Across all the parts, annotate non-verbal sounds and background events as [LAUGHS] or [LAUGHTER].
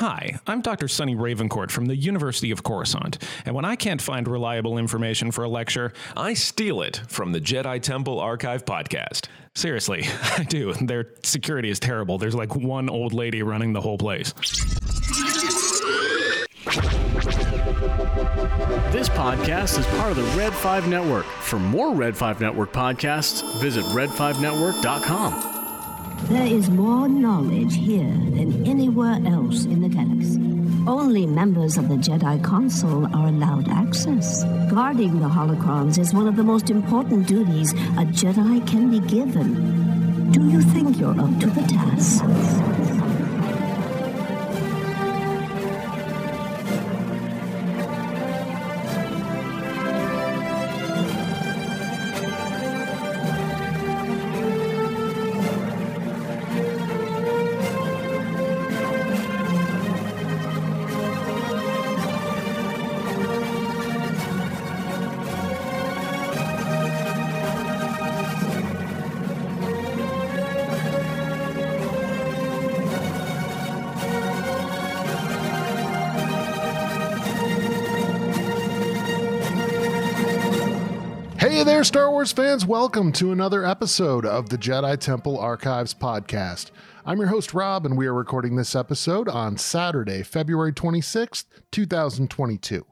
Hi, I'm Dr. Sunny Ravencourt from the University of Coruscant, and when I can't find reliable information for a lecture, I steal it from the Jedi Temple Archive podcast. Seriously, [LAUGHS] I do. Their security is terrible. There's like one old lady running the whole place. This podcast is part of the Red 5 Network. For more Red 5 Network podcasts, visit red5network.com. There is more knowledge here than anywhere else in the galaxy. Only members of the Jedi Council are allowed access. Guarding the holocrons is one of the most important duties a Jedi can be given. Do you think you're up to the task? There, Star Wars fans. Welcome to another episode of the Jedi Temple Archives podcast. I'm your host, Rob, and we are recording this episode on Saturday, February 26th, 2022.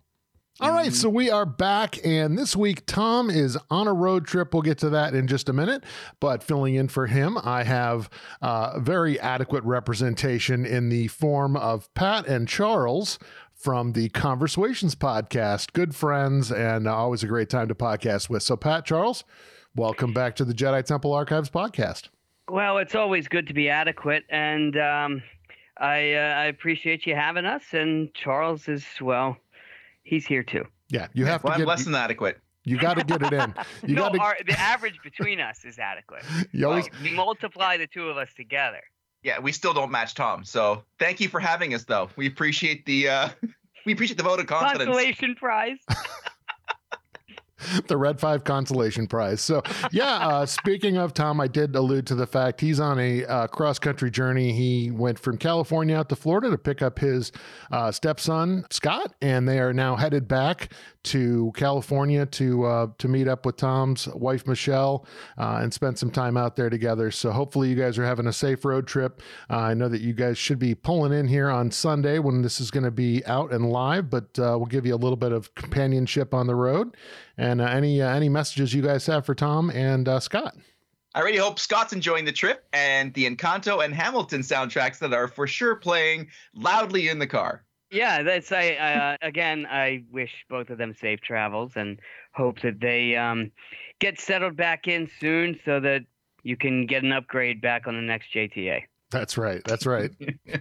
All right, so we are back, and this week Tom is on a road trip. We'll get to that in just a minute. But filling in for him, I have uh, very adequate representation in the form of Pat and Charles from the Conversations podcast. Good friends, and uh, always a great time to podcast with. So, Pat, Charles, welcome back to the Jedi Temple Archives podcast. Well, it's always good to be adequate, and um, I uh, I appreciate you having us. And Charles is well, he's here too. Yeah, you have Well, to I'm get less than adequate. you got to get it in. [LAUGHS] You no, got to our, the average between us is adequate. [LAUGHS] you always Like, multiply the two of us together. Yeah, we still don't match Tom. So thank you for having us, though. We appreciate the uh, we appreciate the vote of confidence. Consolation prize. [LAUGHS] [LAUGHS] the Red Five Consolation Prize. So, yeah, uh, speaking of Tom, I did allude to the fact he's on a uh, cross country journey. He went from California out to Florida to pick up his uh, stepson Scott, and they are now headed back to California to uh, to meet up with Tom's wife Michelle uh, and spend some time out there together. So, hopefully, you guys are having a safe road trip. Uh, I know that you guys should be pulling in here on Sunday when this is going to be out and live, but we'll give you a little bit of companionship on the road. And uh, any uh, any messages you guys have for Tom and uh, Scott? I really hope Scott's enjoying the trip and the Encanto and Hamilton soundtracks that are for sure playing loudly in the car. Yeah, that's I uh, again. I wish both of them safe travels and hope that they um, get settled back in soon so that you can get an upgrade back on the next JTA. That's right. That's right.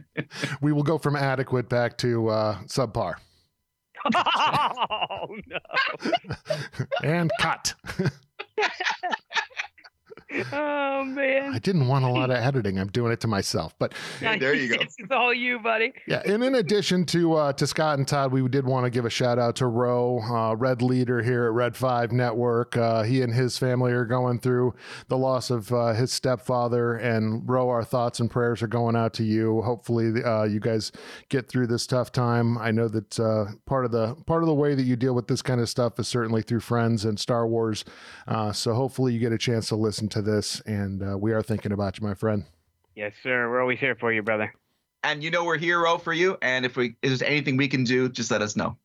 [LAUGHS] we will go from adequate back to uh, subpar [LAUGHS] oh no! [LAUGHS] and cut. [LAUGHS] [LAUGHS] Oh man! I didn't want a lot of editing. I'm doing it to myself. But [LAUGHS] there you go. It's all you, buddy. yeah, and in addition to uh, to Scott and Todd, we did want to give a shout out to Roe, uh, Red Leader here at Red Five Network. Uh, he and his family are going through the loss of uh, his stepfather, and Roe, our thoughts and prayers are going out to you. Hopefully, uh, you guys get through this tough time. I know that uh, part of the part of the way that you deal with this kind of stuff is certainly through friends and Star Wars. Uh, so hopefully, you get a chance to listen to this, and uh, we are thinking about you, my friend. Yes, sir. We're always here for you, brother. And you know we're hero for you. And if we if there's anything we can do, just let us know.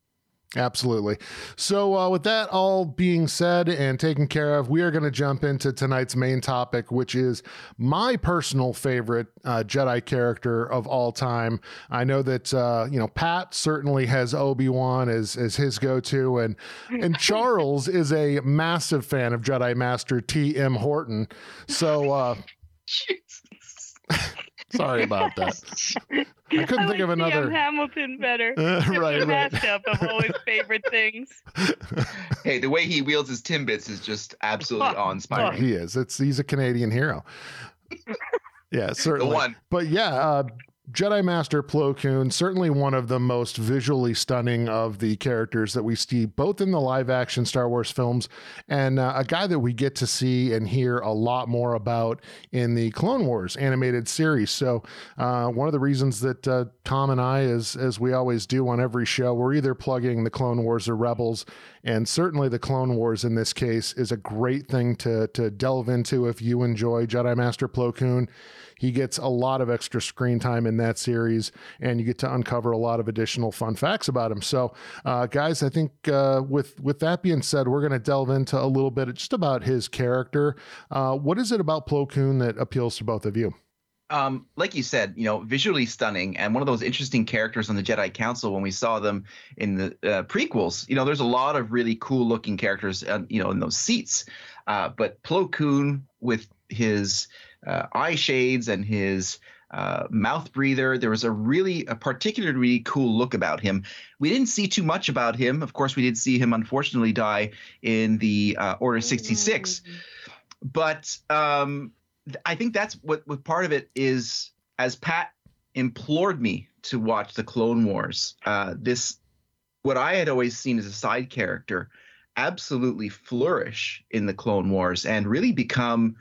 Absolutely. So, uh, with that all being said and taken care of, we are going to jump into tonight's main topic, which is my personal favorite uh, Jedi character of all time. I know that uh, you know Pat certainly has Obi Wan as as his go to, and and [LAUGHS] Charles is a massive fan of Jedi Master T. M. Horton. So, uh, [LAUGHS] [LAUGHS] sorry [LAUGHS] about that. I couldn't think of like another. Hamilton better. Uh, [LAUGHS] right, a right. mashup of all his favorite things. [LAUGHS] Hey, the way he wields his timbits is just absolutely Oh, awe-inspiring. He is. It's he's a Canadian hero. Yeah, certainly. the one. But yeah, uh, Jedi Master Plo Koon, certainly one of the most visually stunning of the characters that we see both in the live action Star Wars films and uh, a guy that we get to see and hear a lot more about in the Clone Wars animated series. So, uh, one of the reasons that uh, Tom and I, as, as we always do on every show, we're either plugging the Clone Wars or Rebels. And certainly the Clone Wars in this case is a great thing to, to delve into if you enjoy Jedi Master Plo Koon. He gets a lot of extra screen time in that series, and you get to uncover a lot of additional fun facts about him. So, uh, guys, I think uh, with with that being said, we're going to delve into a little bit just about his character. Uh, what is it about Plo Koon that appeals to both of you? um, like you said, you know, visually stunning and one of those interesting characters on the Jedi Council when we saw them in the uh, prequels. You know, there's a lot of really cool looking characters, uh, you know, in those seats. Uh, but Plo Koon with his uh, eye shades and his uh, mouth breather. There was a really, a particularly cool look about him. We didn't see too much about him. Of course, we did see him unfortunately die in the uh, Order 66. But um, I think that's what, what part of it is. As Pat implored me to watch the Clone Wars, uh, this what I had always seen as a side character absolutely flourish in the Clone Wars and really become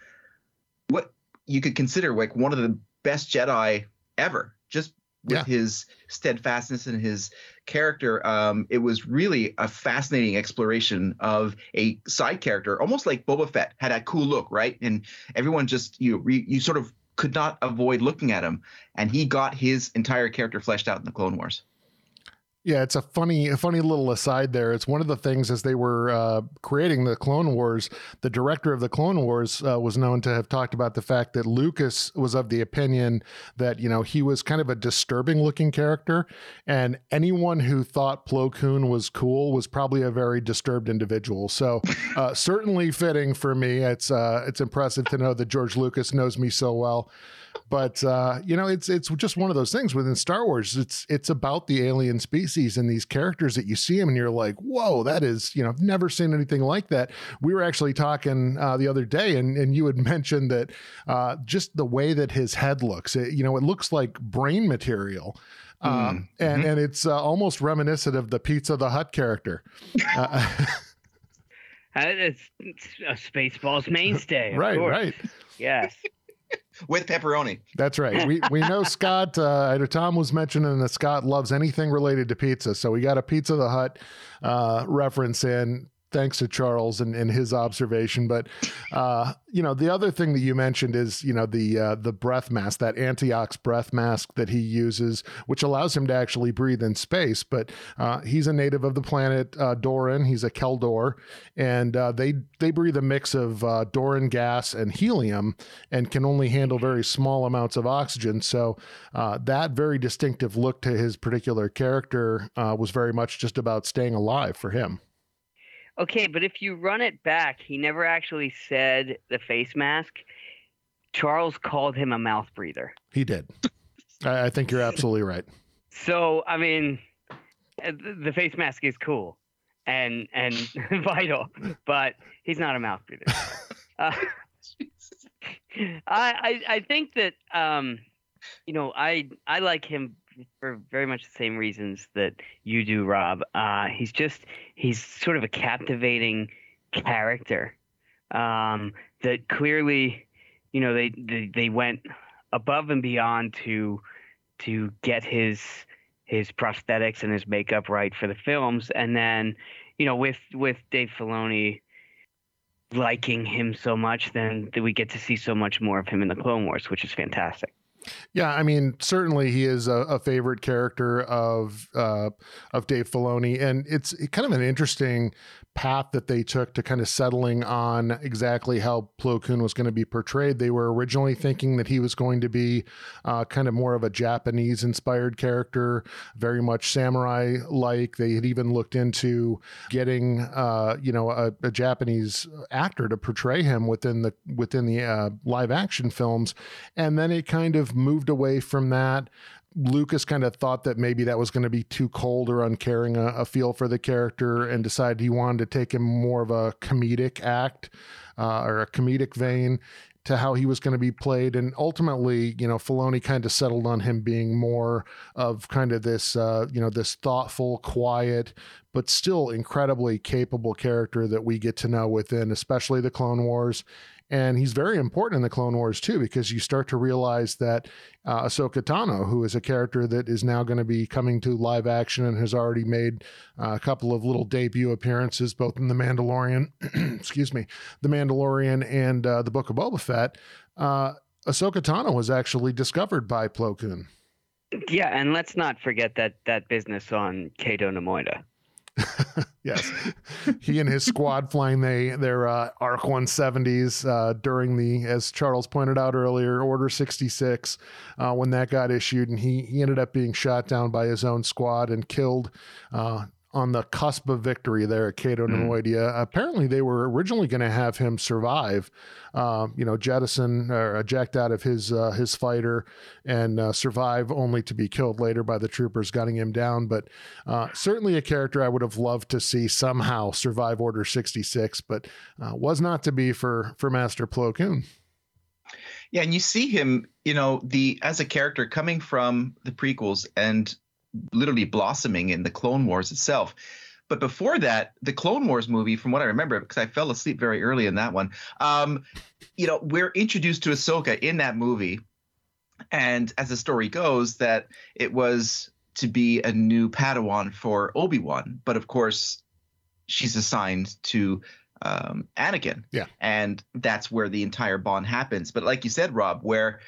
you could consider like one of the best Jedi ever. Just with Yeah. his steadfastness and his character, um, it was really a fascinating exploration of a side character, almost like Boba Fett had that cool look, right? And everyone just you re, you sort of could not avoid looking at him, and he got his entire character fleshed out in the Clone Wars. Yeah, it's a funny, a funny little aside there. It's one of the things as they were uh, creating the Clone Wars, the director of the Clone Wars uh, was known to have talked about the fact that Lucas was of the opinion that you know he was kind of a disturbing looking character, and anyone who thought Plo Koon was cool was probably a very disturbed individual. So [LAUGHS] uh, certainly fitting for me. It's uh, it's impressive to know that George Lucas knows me so well but uh, you know it's it's just one of those things within Star Wars. It's it's about the alien species and these characters that you see them and you're like, whoa, that is you know I've never seen anything like that. We were actually talking uh, the other day, and and you had [LAUGHS] mentioned that uh, just the way that his head looks, it, you know, it looks like brain material. Um, and and it's uh, almost reminiscent of the Pizza the Hut character, [LAUGHS] uh, [LAUGHS] Uh, It's, it's a Spaceballs mainstay. right? course. Right. Yes. With pepperoni. That's right. We we know [LAUGHS] Scott. Uh, Tom was mentioning that Scott loves anything related to pizza, so we got a Pizza the Hut uh, reference in. Thanks to Charles and, and his observation, but uh, you know the other thing that you mentioned is you know the uh, the breath mask, that Antiox breath mask that he uses, which allows him to actually breathe in space. But uh, he's a native of the planet uh, Dorin. He's a Kel Dor, and uh, they they breathe a mix of uh, Dorin gas and helium, and can only handle very small amounts of oxygen. So that very distinctive look to his particular character was very much just about staying alive for him. Okay, but if you run it back, he never actually said the face mask. Charles called him a mouth breather. He did. [LAUGHS] I, I think you're absolutely right. So, I mean, uh, the face mask is cool and and [LAUGHS] vital, but he's not a mouth breather. [LAUGHS] Uh, I, I I think that um, you know I I like him for very much the same reasons that you do, Rob. Uh, he's just he's sort of a captivating character um, that clearly, you know, they, they they went above and beyond to to get his his prosthetics and his makeup right for the films, and then you know with with Dave Filoni liking him so much, then we get to see so much more of him in the Clone Wars, which is fantastic. Yeah, I mean, certainly he is a, a favorite character of uh, of Dave Filoni, and it's kind of an interesting path that they took to kind of settling on exactly how Plo Koon was going to be portrayed. They were originally thinking that he was going to be uh, kind of more of a Japanese inspired character, very much samurai like. They had even looked into getting, uh, you know, a, a Japanese actor to portray him within the within the uh, live action films, and then it kind of moved away from that. Lucas kind of thought that maybe that was going to be too cold or uncaring a, a feel for the character and decided he wanted to take him more of a comedic act uh, or a comedic vein. to how he was going to be played. And ultimately, you know, Filoni kind of settled on him being more of kind of this, uh, you know, this thoughtful, quiet, but still incredibly capable character that we get to know within, especially the Clone Wars. And he's very important in the Clone Wars too, because you start to realize that uh, Ahsoka Tano, who is a character that is now going to be coming to live action and has already made uh, a couple of little debut appearances, both in The Mandalorian, [CLEARS THROAT] excuse me, The Mandalorian and uh, The Book of Boba Fett. Uh, Ahsoka Tano was actually discovered by Plo Koon. Yeah, and let's not forget that that business on Cato Neimoidia. [LAUGHS] yes, he and his squad flying they their uh, ARC 170s uh, during the, as Charles pointed out earlier, Order 66 uh, when that got issued, and he he ended up being shot down by his own squad and killed uh, on the cusp of victory there at Cato mm. Neimoidia. Apparently, they were originally going to have him survive, uh, you know, jettison or eject out of his uh, his fighter and uh, survive, only to be killed later by the troopers gunning him down. But uh, certainly a character I would have loved to see somehow survive Order sixty six, but uh, was not to be for for Master Plo Koon. Yeah, and you see him, you know, the as a character coming from the prequels and literally blossoming in the Clone Wars itself. But before that, the Clone Wars movie, from what I remember, because I fell asleep very early in that one, um, you know, we're introduced to Ahsoka in that movie. And as the story goes, that it was to be a new Padawan for Obi Wan. But of course, she's assigned to um, Anakin. Yeah. And that's where the entire bond happens. But like you said, Rob, where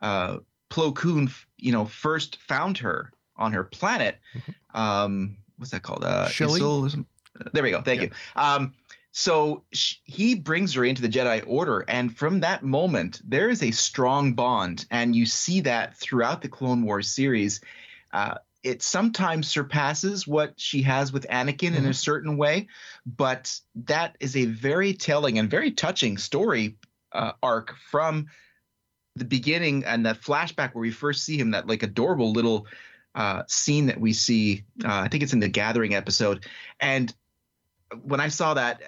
uh, Plo Koon, you know, first found her on her planet. Mm-hmm. Um, what's that called? Uh, Isil, there we go. Thank yeah. you. Um, so sh- he brings her into the Jedi Order, and from that moment, there is a strong bond, and you see that throughout the Clone Wars series. Uh, it sometimes surpasses what she has with Anakin mm-hmm. in a certain way, but that is a very telling and very touching story uh, arc from the beginning and that flashback where we first see him, that like adorable little uh, scene that we see. Uh, I think it's in the Gathering episode, and when I saw that,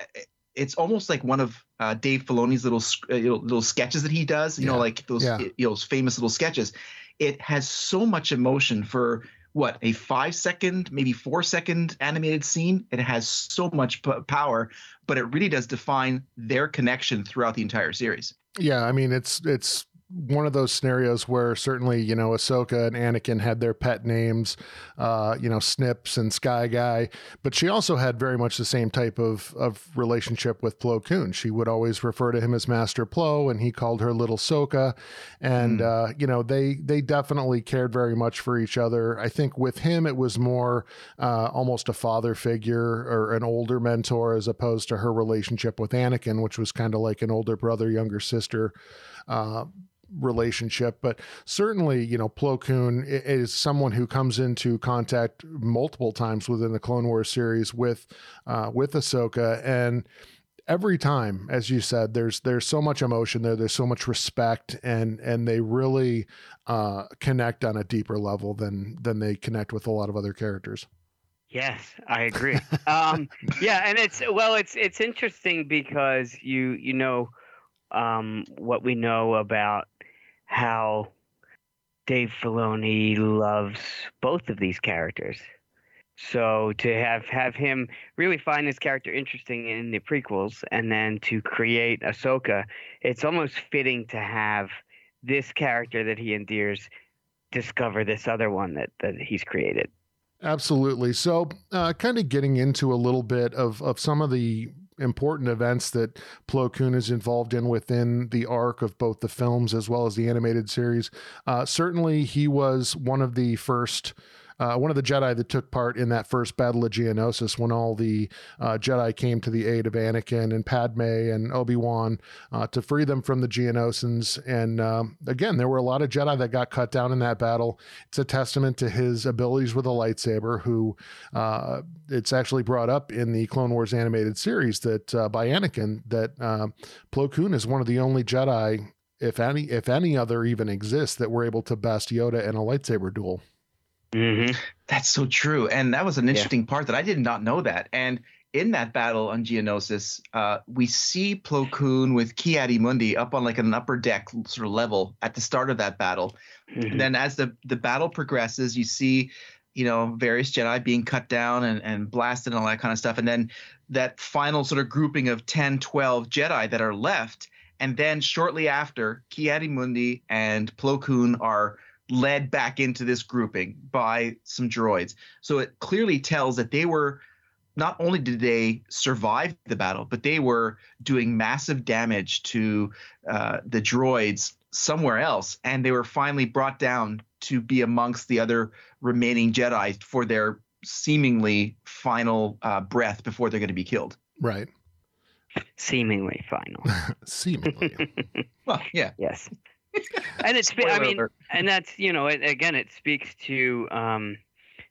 it's almost like one of uh, Dave Filoni's little uh, little sketches that he does. You yeah. know, like those yeah. you know famous little sketches. It has so much emotion for what a five second, maybe four second animated scene. It has so much p- power, but it really does define their connection throughout the entire series. Yeah, I mean it's it's one of those scenarios where certainly you know Ahsoka and Anakin had their pet names, uh, you know Snips and Sky Guy, but she also had very much the same type of of relationship with Plo Koon. She would always refer to him as Master Plo, and he called her Little Soka, and mm. uh, you know they they definitely cared very much for each other. I think with him it was more uh, almost a father figure or an older mentor as opposed to her relationship with Anakin, which was kind of like an older brother younger sister. Uh, relationship, but certainly, you know, Plo Koon is someone who comes into contact multiple times within the Clone Wars series with uh, with Ahsoka, and every time, as you said, there's there's so much emotion there, there's so much respect, and and they really uh, connect on a deeper level than than they connect with a lot of other characters. Yes, I agree. um, [LAUGHS] yeah, and it's well, it's it's interesting because you you know um, what we know about how Dave Filoni loves both of these characters. So to have have him really find this character interesting in the prequels, and then to create Ahsoka, it's almost fitting to have this character that he endears discover this other one that that he's created. Absolutely. So, uh, kind of getting into a little bit of of some of the important events that Plo Koon is involved in within the arc of both the films as well as the animated series. Uh, certainly, he was one of the first uh, one of the Jedi that took part in that first battle of Geonosis when all the uh, Jedi came to the aid of Anakin and Padme and Obi Wan uh, to free them from the Geonosians. And um, again, there were a lot of Jedi that got cut down in that battle. It's a testament to his abilities with a lightsaber. Who uh, it's actually brought up in the Clone Wars animated series that uh, by Anakin that uh, Plo Koon is one of the only Jedi if any if any other even exists that were able to best Yoda in a lightsaber duel. Mm-hmm. That's so true. And that was an interesting yeah. part that I did not know that. And in that battle on Geonosis, uh, we see Plo Koon with Ki-Adi-Mundi up on like an upper deck sort of level at the start of that battle. Mhm. And then as the the battle progresses, you see, you know, various Jedi being cut down and, and blasted and all that kind of stuff. And then that final sort of grouping of 10, 12 Jedi that are left. And then shortly after, Ki-Adi-Mundi and Plo Koon are led back into this grouping by some droids. So it clearly tells that they were not only did they survive the battle, but they were doing massive damage to uh, the droids somewhere else, and they were finally brought down to be amongst the other remaining Jedi for their seemingly final uh, breath before they're going to be killed. Right. Seemingly final. [LAUGHS] Seemingly. [LAUGHS] Well, yeah. yes. [LAUGHS] And it's I mean alert. and that's you know it, again it speaks to um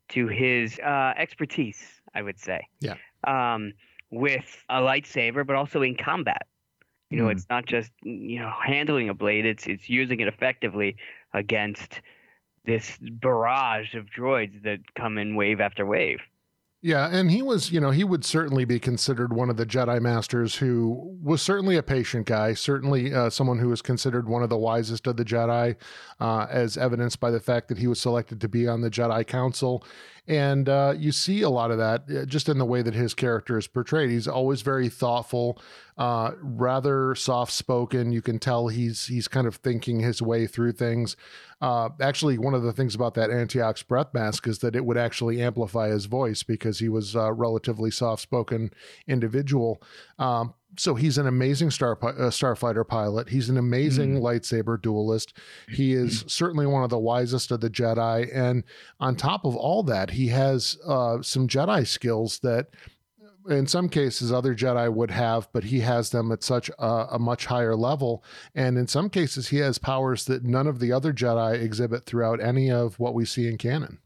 to his uh expertise i would say Yeah. um with a lightsaber but also in combat you know Hmm. it's not just you know handling a blade it's it's using it effectively against this barrage of droids that come in wave after wave Yeah, and he was, you know, he would certainly be considered one of the Jedi Masters who was certainly a patient guy, certainly uh, someone who was considered one of the wisest of the Jedi, uh, as evidenced by the fact that he was selected to be on the Jedi Council. And uh, you see a lot of that uh, just in the way that his character is portrayed. He's always very thoughtful, uh, rather soft spoken. You can tell he's he's kind of thinking his way through things. Uh, actually, one of the things about that Antiox breath mask is that it would actually amplify his voice because he was a relatively soft spoken individual. Um, so he's an amazing star uh, starfighter pilot. He's an amazing lightsaber duelist. He is certainly one of the wisest of the Jedi, and on top of all that, he has uh, some Jedi skills that in some cases other Jedi would have, but he has them at such a, a much higher level. And in some cases, he has powers that none of the other Jedi exhibit throughout any of what we see in canon.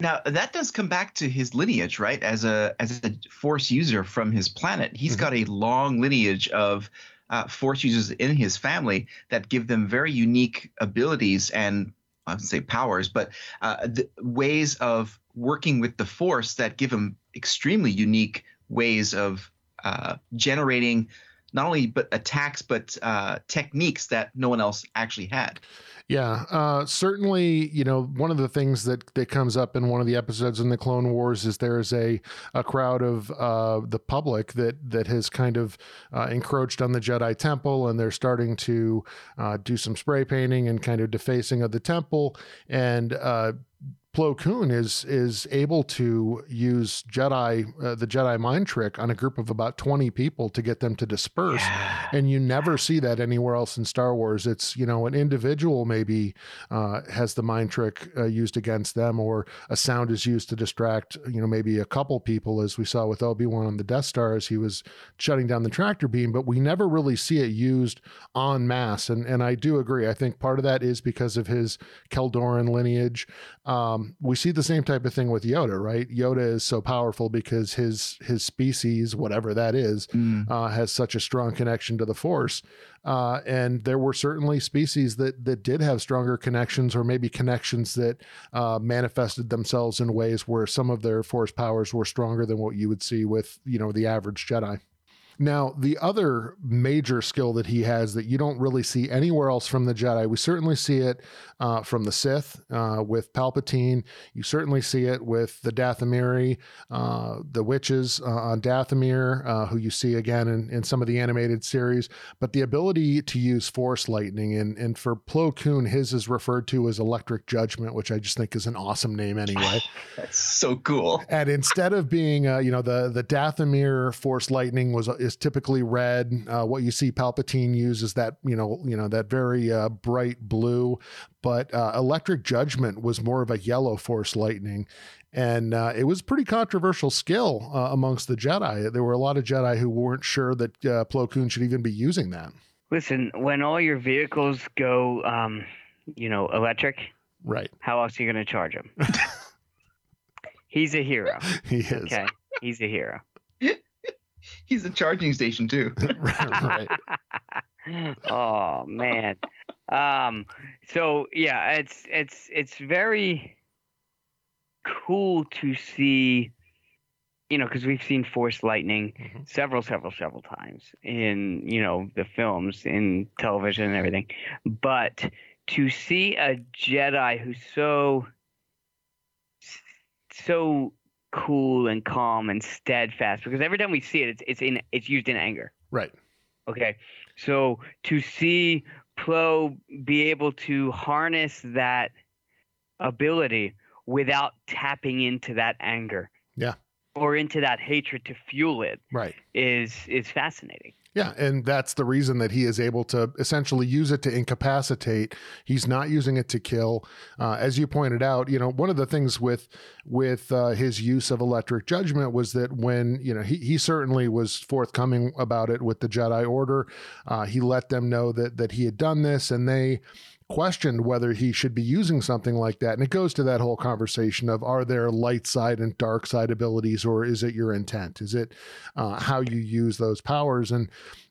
Now that does come back to his lineage, right? As a as a force user from his planet, He's Mhm. got a long lineage of uh, force users in his family that give them very unique abilities and I would say powers, but uh, the ways of working with the force that give him extremely unique ways of uh, generating not only but attacks but uh, techniques that no one else actually had. Yeah, uh, certainly. You know, one of the things that that comes up in one of the episodes in the Clone Wars is there's a a crowd of uh, the public that that has kind of uh, encroached on the Jedi Temple, and they're starting to uh, do some spray painting and kind of defacing of the temple, and uh, Plo Koon is is able to use Jedi uh, the Jedi mind trick on a group of about twenty people to get them to disperse, and you never see that anywhere else in Star Wars. It's you know an individual maybe uh, has the mind trick uh, used against them, or a sound is used to distract you know maybe a couple people, as we saw with Obi Wan on the Death Star as he was shutting down the tractor beam. But we never really see it used en masse, and and I do agree. I think part of that is because of his Keldoran lineage. Um, we see the same type of thing with Yoda, right? Yoda is so powerful because his his species, whatever that is, uh, has such a strong connection to the Force. Uh, and there were certainly species that that did have stronger connections, or maybe connections that uh, manifested themselves in ways where some of their Force powers were stronger than what you would see with you know the average Jedi. Now, the other major skill that he has that you don't really see anywhere else from the Jedi, we certainly see it uh, from the Sith uh, with Palpatine. You certainly see it with the Dathomiri, uh, the witches uh, on Dathomir, uh, who you see again in, in some of the animated series. But the ability to use Force lightning, and, and for Plo Koon, his is referred to as Electric Judgment, which I just think is an awesome name anyway. [LAUGHS] That's so cool. And instead of being, uh, you know, the the Dathomir Force Lightning was is typically red. Uh, what you see Palpatine use is that, you know, you know that very uh, bright blue. But uh, Electric Judgment was more of a yellow Force Lightning, and uh, it was pretty controversial skill uh, amongst the Jedi. There were a lot of Jedi who weren't sure that uh, Plo Koon should even be using that. listen when all your vehicles go um you know electric Right, how else are you going to charge him [LAUGHS] he's a hero he is. okay he's a hero He's a charging station too. [LAUGHS] right. [LAUGHS] oh man um so yeah it's it's it's very cool to see you know, because we've seen Force lightning Mm-hmm. several, several, several times in, you know, the films, in television and everything. But to see a Jedi who's so, so cool and calm and steadfast, because every time we see it, it's it's in it's used in anger. Right. Okay, so to see Plo be able to harness that ability without tapping into that anger, Yeah. or into that hatred to fuel it, Right. is is fascinating. Yeah, and that's the reason that he is able to essentially use it to incapacitate. He's not using it to kill. Uh, as you pointed out, you know, one of the things with with uh, his use of electric judgment was that when you know he he certainly was forthcoming about it with the Jedi Order. Uh, he let them know that that he had done this, and they questioned whether he should be using something like that. And it goes to that whole conversation of are there light side and dark side abilities, or is it your intent? Is it uh, how you use those powers? And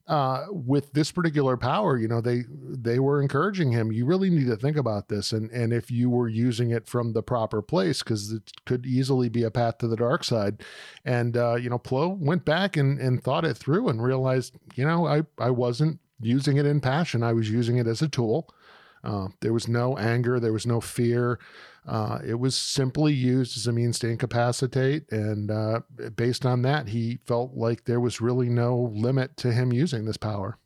uh, with this particular power, you know, they they were encouraging him. You really need to think about this, and and if you were using it from the proper place, because it could easily be a path to the dark side. And uh, you know, Plo went back and and thought it through and realized, you know, I I wasn't using it in passion. I was using it as a tool. Uh, there was no anger, there was no fear. Uh, it was simply used as a means to incapacitate. And uh, based on that, he felt like there was really no limit to him using this power.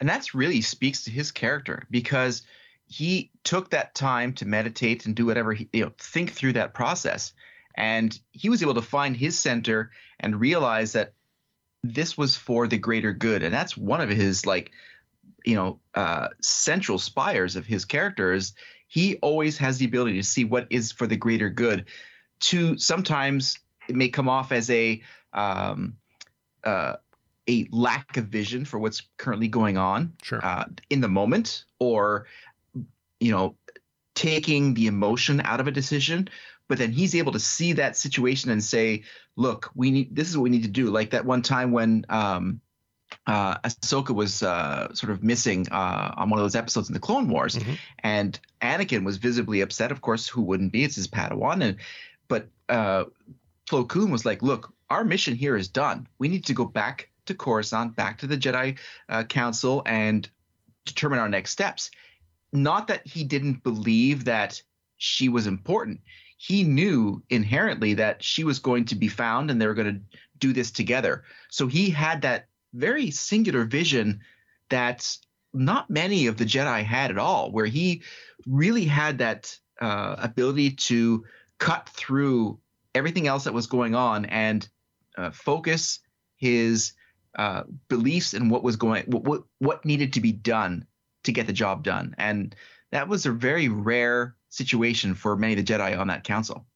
and that's really speaks to his character because he took that time to meditate and do whatever he you know think through that process and he was able to find his center and realize that this was for the greater good and that's one of his like you know uh central spires of his character is he always has the ability to see what is for the greater good to sometimes it may come off as a um uh a lack of vision for what's currently going on Sure. uh, in the moment or you know taking the emotion out of a decision but then he's able to see that situation and say look we need this is what we need to do like that one time when um uh Ahsoka was uh sort of missing uh on one of those episodes in the Clone Wars Mhm. and Anakin was visibly upset of course who wouldn't be it's his Padawan and but uh Plo Koon was like look our mission here is done we need to go back to Coruscant back to the Jedi uh, Council and determine our next steps. Not that he didn't believe that she was important. He knew inherently that she was going to be found and they were going to do this together. So he had that very singular vision that not many of the Jedi had at all, where he really had that uh, ability to cut through everything else that was going on and uh, focus his uh, beliefs and what was going what, what needed to be done to get the job done. And that was a very rare situation for many of the jedi on that council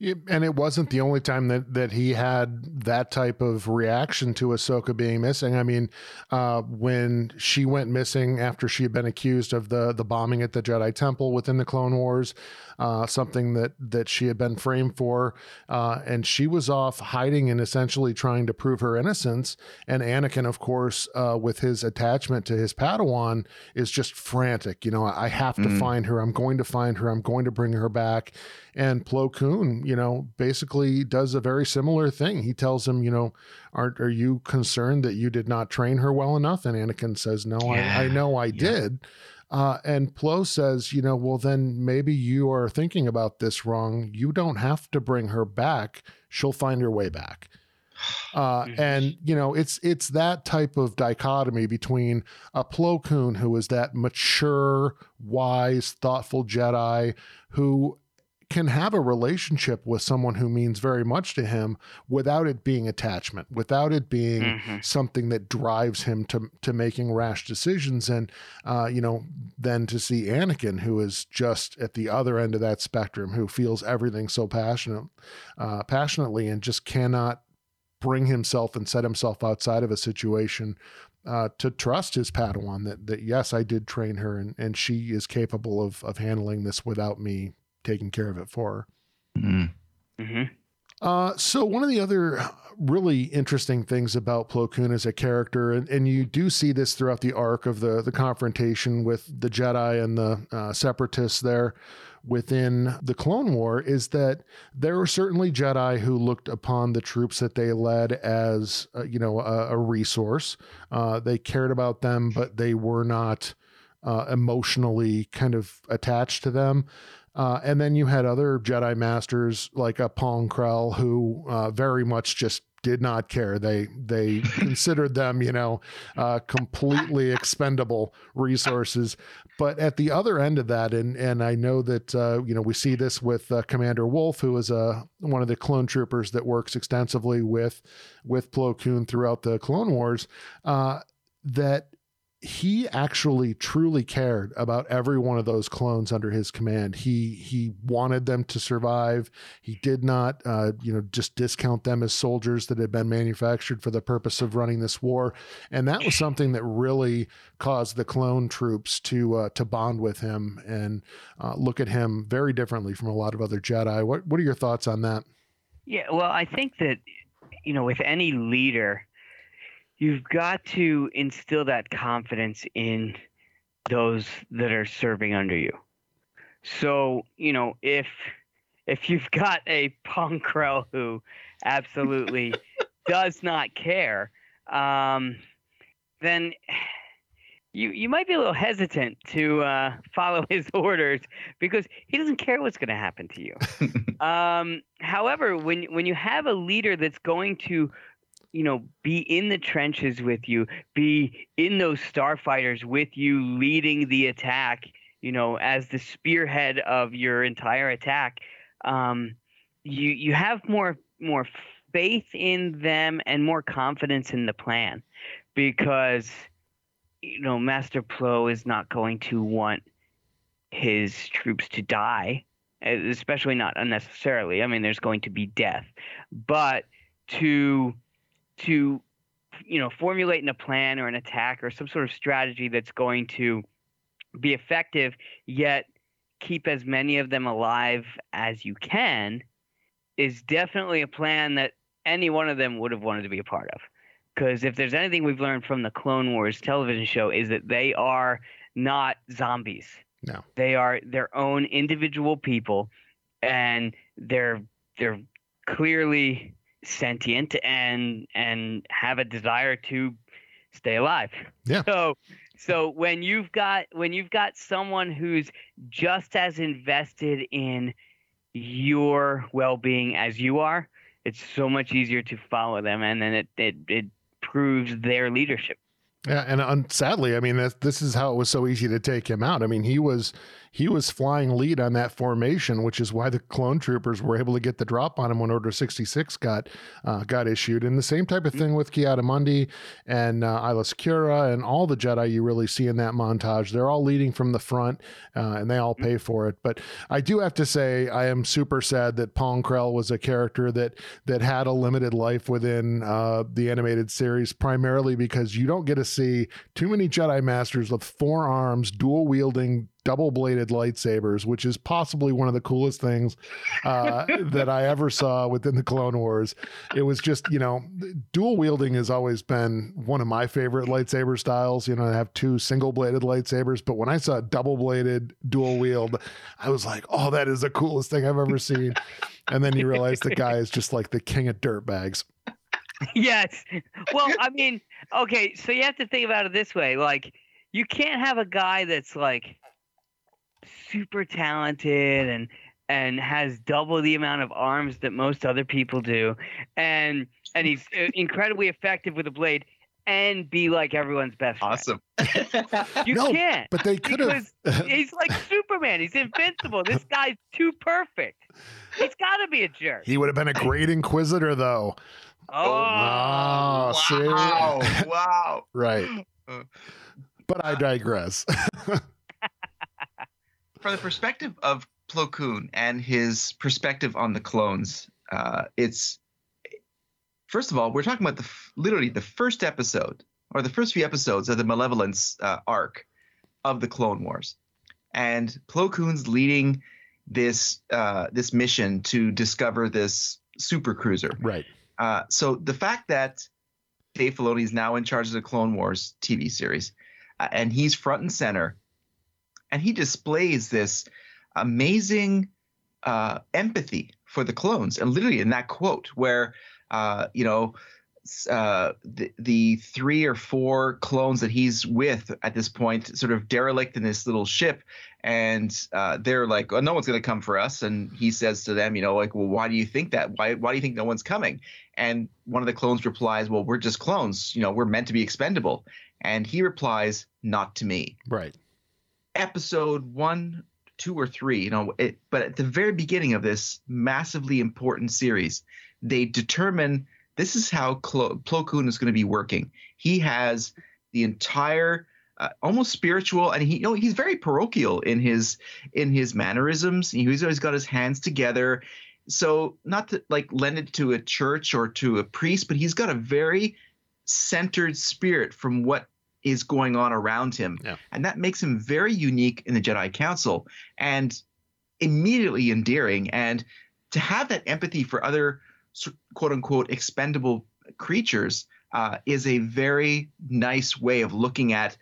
and it wasn't the only time that that he had that type of reaction to Ahsoka being missing. I mean, uh, when she went missing after she had been accused of the the bombing at the Jedi Temple within the Clone Wars, uh, something that that she had been framed for, uh, and she was off hiding and essentially trying to prove her innocence. And Anakin, of course, uh, with his attachment to his Padawan, is just frantic. You know, I have to Mm. find her. I'm going to find her. I'm going to bring her back. And Plo Koon, you know, basically does a very similar thing. He tells him, you know, aren't are you concerned that you did not train her well enough? And Anakin says, No, I, I know I yeah. did. Uh, and Plo says, you know, well, then maybe you are thinking about this wrong. You don't have to bring her back. She'll find her way back. [SIGHS] Uh, and you know, it's it's that type of dichotomy between a Plo Koon who is that mature, wise, thoughtful Jedi who can have a relationship with someone who means very much to him without it being attachment, without it being Mhm. something that drives him to to making rash decisions. And uh, you know, then to see Anakin, who is just at the other end of that spectrum, who feels everything so passionate, uh, passionately, and just cannot bring himself and set himself outside of a situation uh, to trust his Padawan that that yes, I did train her, and and she is capable of of handling this without me taking care of it for her. Mhm. hmm Uh, so one of the other really interesting things about Plo Koon as a character, and, and you do see this throughout the arc of the the confrontation with the Jedi and the uh, Separatists there within the Clone War, is that there were certainly Jedi who looked upon the troops that they led as uh, you know a, a resource. Uh, they cared about them, but they were not. Uh, emotionally kind of attached to them. Uh, and then you had other Jedi masters like a Pong Krell who uh, very much just did not care. They they [LAUGHS] considered them, you know, uh, completely expendable resources. But at the other end of that, and and I know that uh, you know we see this with uh, Commander Wolf, who is a uh, one of the clone troopers that works extensively with with Plo Koon throughout the Clone Wars. Uh, that he actually truly cared about every one of those clones under his command. He he wanted them to survive. He did not, uh, you know, just discount them as soldiers that had been manufactured for the purpose of running this war. And that was something that really caused the clone troops to uh, to bond with him and uh, look at him very differently from a lot of other Jedi. What what are your thoughts on that? Yeah, well, I think that you know, with any leader you've got to instill that confidence in those that are serving under you. So, you know, if if you've got a Pong [LAUGHS] Krell who absolutely [LAUGHS] does not care, um, then you you might be a little hesitant to uh, follow his [LAUGHS] orders because he doesn't care what's going to happen to you. um, however, when when you have a leader that's going to you know, be in the trenches with you, be in those starfighters with you, leading the attack, you know, as the spearhead of your entire attack. Um, you you have more more faith in them and more confidence in the plan, because you know Master Plo is not going to want his troops to die, especially not unnecessarily. I mean, there's going to be death, but to to you know formulating a plan or an attack or some sort of strategy that's going to be effective yet keep as many of them alive as you can is definitely a plan that any one of them would have wanted to be a part of. Because if there's anything we've learned from the clone wars television show is that they are not zombies. No. They are their own individual people and they're they're clearly sentient and and have a desire to stay alive. Yeah. So so when you've got when you've got someone who's just as invested in your well-being as you are, it's so much easier to follow them and then it it, it proves their leadership. Yeah, and um, sadly, I mean, this, this is how it was so easy to take him out. I mean, he was he was flying lead on that formation, which is why the clone troopers were able to get the drop on him when Order 66 got uh, got issued. And the same type of thing with Ki-Adi-Mundi and uh, Aayla Secura and all the Jedi you really see in that montage. They're all leading from the front, uh, and they all pay for it. But I do have to say, I am super sad that Pong Krell was a character that that had a limited life within uh, the animated series, primarily because you don't get to see too many Jedi Masters with four arms, dual wielding double bladed lightsabers, which is possibly one of the coolest things uh, [LAUGHS] that I ever saw within the Clone Wars. It was just, you know, dual wielding has always been one of my favorite lightsaber styles. You know, I have two single bladed lightsabers, but when I saw double bladed dual wield, I was like, oh, that is the coolest thing I've ever seen. And then you realize the guy is just like the king of dirt bags. yes. Well, I mean, okay, so you have to think about it this way. Like, you can't have a guy that's like super talented and and has double the amount of arms that most other people do and and he's uh, [LAUGHS] incredibly effective with a blade and be like everyone's best friend. Awesome. [LAUGHS] You No, can't. But they could have. [LAUGHS] he's like Superman. He's invincible. This guy's too perfect. He's got to be a jerk. He would have been a great inquisitor, though. Oh, Ah, see? wow. wow. Right. But I digress. From the perspective of Plo Koon and his perspective on the clones, uh, it's first of all, we're talking about the literally the first episode or the first few episodes of the Malevolence uh, arc of the Clone Wars, and Plo Koon's leading this uh, this mission to discover this super cruiser. Right. Uh, so the fact that Dave Filoni is now in charge of the Clone Wars TV series, uh, and he's front and center, and he displays this amazing uh, empathy for the clones, and literally in that quote where uh, you know uh, the, the three or four clones that he's with at this point sort of derelict in this little ship. And uh, they're like oh, no one's going to come for us. And he says to them you know like well why do you think that? Why, why do you think no one's coming? And one of the clones replies well we're just clones. You know we're meant to be expendable. And he replies not to me. Right. Episode one, two, or three, you know, it, but at the very beginning of this massively important series, they determine this is how Clo- Plo Koon is going to be working. He has the entire uh, almost spiritual and he you know he's very parochial in his in his mannerisms he's always got his hands together so not to like lend it to a church or to a priest but he's got a very centered spirit from what is going on around him. Yeah. and that makes him very unique in the jedi council and immediately endearing. And to have that empathy for other quote unquote expendable creatures uh, is a very nice way of looking at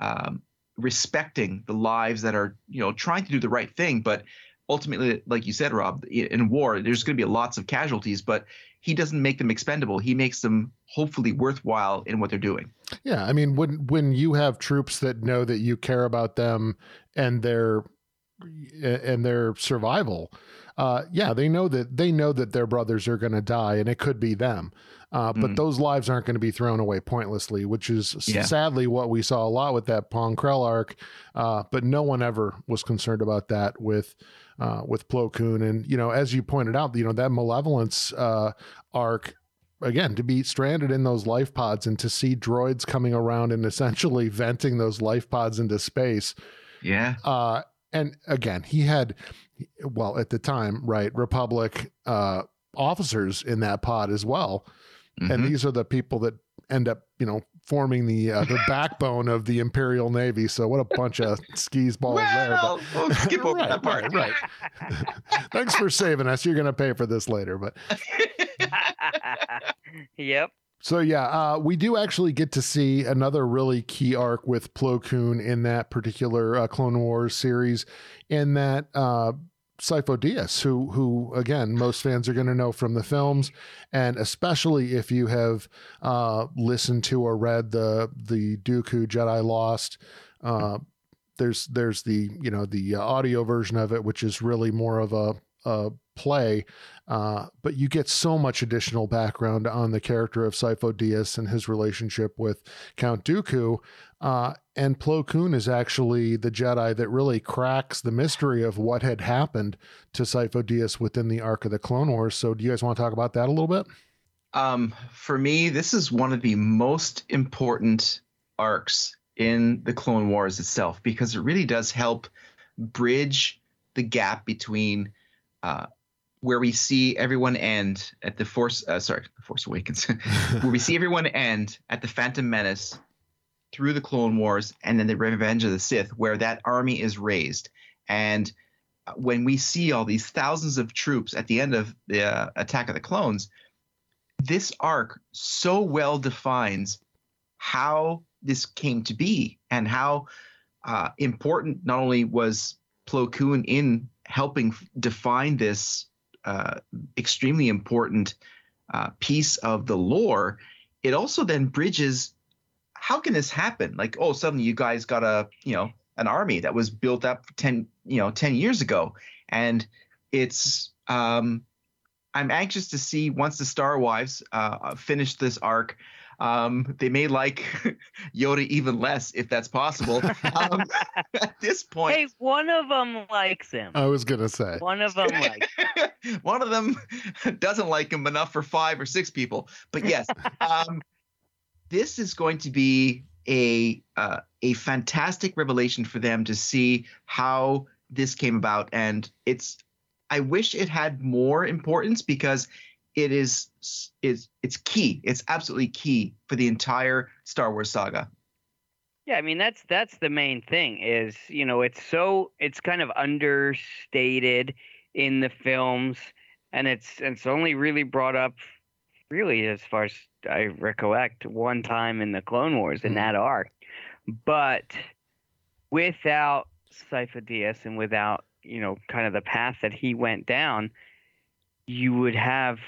um, respecting the lives that are you know trying to do the right thing. But ultimately like you said rob in war there's going to be lots of casualties but he doesn't make them expendable he makes them hopefully worthwhile in what they're doing Yeah, I mean when when you have troops that know that you care about them and their and their survival, uh, yeah, they know that they know that their brothers are going to die, and it could be them. Uh, but Mhm. those lives aren't going to be thrown away pointlessly, which is Yeah. sadly what we saw a lot with that Pong Krell arc. Uh, but no one ever was concerned about that with uh, with Plo Koon, and you know, as you pointed out, you know that malevolence uh, arc again to be stranded in those life pods and to see droids coming around and essentially [LAUGHS] venting those life pods into space. Yeah. Uh and again he had well at the time right republic uh officers in that pod as well. And Mhm. these are the people that end up you know forming the uh, the [LAUGHS] backbone of the imperial navy. So what a bunch of skis balls there but well, we'll skip over [LAUGHS] Right, that part right, thanks for saving us. You're gonna pay for this later but [LAUGHS] yep. So yeah, uh, we do actually get to see another really key arc with Plo Koon in that particular uh, Clone Wars series, in that uh, Sifo Dyas, who who again most fans are going to know from the films, and especially if you have uh, listened to or read the the Dooku Jedi Lost. Uh, there's there's the you know the audio version of it, which is really more of a, a play uh, but you get so much additional background on the character of Sifo Dyas and his relationship with Count Dooku. Uh, and Plo Koon is actually the Jedi that really cracks the mystery of what had happened to Sifo Dyas within the arc of the Clone Wars. So, do you guys want to talk about that a little bit? Um, for me, this is one of the most important arcs in the Clone Wars itself because it really does help bridge the gap between uh, where we see everyone end at the Force. Uh, sorry, the Force Awakens, [LAUGHS] where we see everyone end at the Phantom Menace through the Clone Wars and then the Revenge of the Sith, where that army is raised. And when we see all these thousands of troops at the end of the uh, Attack of the Clones, this arc so well defines how this came to be and how uh, important not only was Plo Koon in helping define this uh, extremely important uh, piece of the lore, it also then bridges how can this happen? Like, oh, suddenly you guys got a, you know, an army that was built up 10, you know, 10 years ago. And it's, um, I'm anxious to see once the Star Wives uh, finish this arc. Um, they may like [LAUGHS] Yoda even less if that's possible. [LAUGHS] Um, [LAUGHS] at this point, Hey, one of them likes him. I was going to say. One of them likes. one of them doesn't like him enough for five or six people. But yes, um, this is going to be a uh, a fantastic revelation for them to see how this came about, and it's. I wish it had more importance because it is is it's key. It's absolutely key for the entire Star Wars saga. Yeah, I mean that's that's the main thing is, you know, it's so it's kind of understated in the films and it's it's only really brought up, really as far as I recollect, one time in the Clone Wars in Mhm. that arc, but without Sifo Dyas and without you know kind of the path that he went down, you would have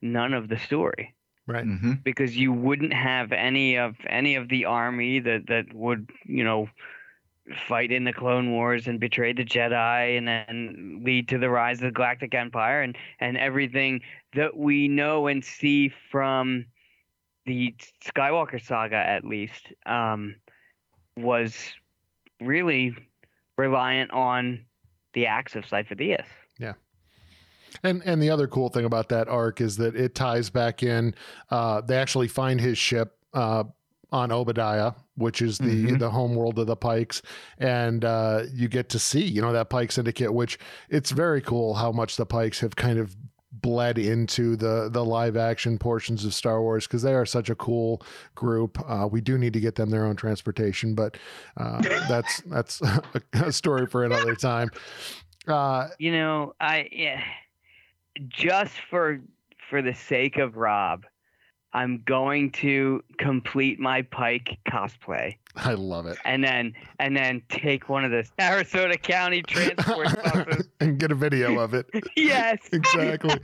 none of the story Right. hmm because you wouldn't have any of any of the army that that would you know fight in the clone wars and betray the jedi and then lead to the rise of the galactic empire and and everything that we know and see from the skywalker saga at least um was really reliant on the acts of Sifo Dyas. And and the other cool thing about that arc is that it ties back in. Uh, they actually find his ship uh, on Oba Diah, which is the Mhm. the home world of the Pikes, and uh, you get to see you know that Pike Syndicate, which it's very cool how much the Pikes have kind of bled into the the live action portions of Star Wars because they are such a cool group. Uh, we do need to get them their own transportation, but uh, [LAUGHS] that's that's a story for another time. Uh, You know, I yeah, just for for the sake of Rob, I'm going to complete my Pike cosplay [LAUGHS] I love it. and then and then take one of the Sarasota County transport [LAUGHS] buses. and get a video of it. [LAUGHS] yes. Exactly.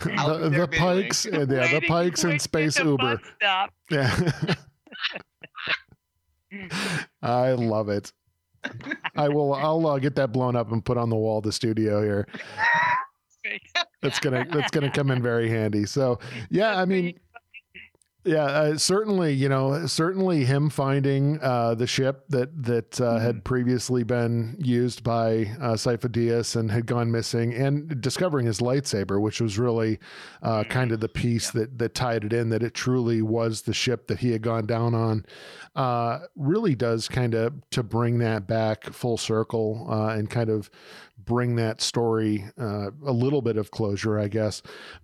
The the pikes, and yeah, the Waiting- pikes and space Uber. bus Stop. Yeah, I love it. I will. I'll uh, get that blown up and put on the wall of the studio here. That's gonna. That's gonna come in very handy. So, yeah, I mean, yeah, uh, certainly. You know, certainly him finding uh, the ship that that uh, had previously been used by uh, Dyas and had gone missing, and discovering his lightsaber, which was really uh, kind of the piece that that tied it in that it truly was the ship that he had gone down on. Uh, really does kind of to bring that back full circle uh, and kind of bring that story uh, a little bit of closure, I guess.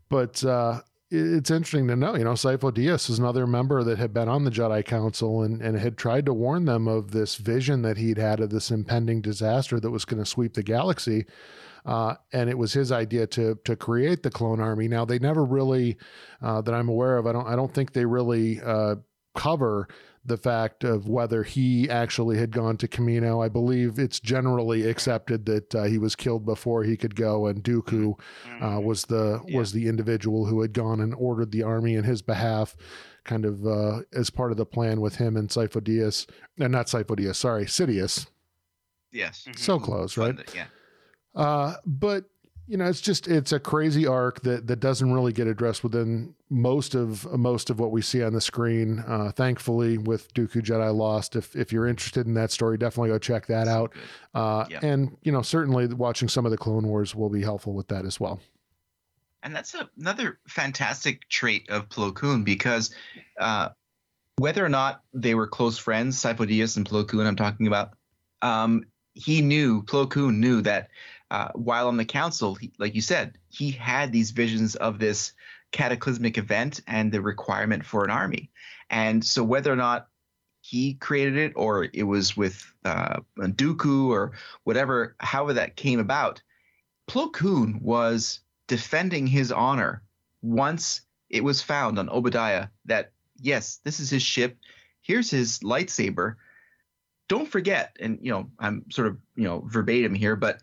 But uh, it's interesting to know, you know, Sifo Dyas is another member that had been on the Jedi Council and, and had tried to warn them of this vision that he'd had of this impending disaster that was going to sweep the galaxy. Uh, and it was his idea to to create the clone army. Now they never really, uh, that I'm aware of, I don't I don't think they really uh, cover the fact of whether he actually had gone to Kamino. I believe it's generally accepted that uh, he was killed before he could go, and Dooku uh, was the was the individual who had gone and ordered the army in his behalf, kind of uh, as part of the plan with him and Sifo Dyas, and not Sifo Dyas, sorry, Sidious. Yes. So close, right? Fun Yeah. Uh, but you know, it's just it's a crazy arc that that doesn't really get addressed within most of most of what we see on the screen. Uh, thankfully, with Dooku Jedi Lost, if if you're interested in that story, definitely go check that out. Uh, Yeah. And you know, certainly watching some of the Clone Wars will be helpful with that as well. And that's a, another fantastic trait of Plo Koon because uh, whether or not they were close friends, Sifo Dyas and Plo Koon, I'm talking about, um, he knew, Plo Koon knew that uh, while on the council, he, like you said, he had these visions of this cataclysmic event and the requirement for an army. And so whether or not he created it or it was with uh, Dooku or whatever, however that came about, Plo Koon was defending his honor once it was found on Oba Diah that yes, this is his ship. Here's his lightsaber. Don't forget, and you know, I'm sort of you know verbatim here, but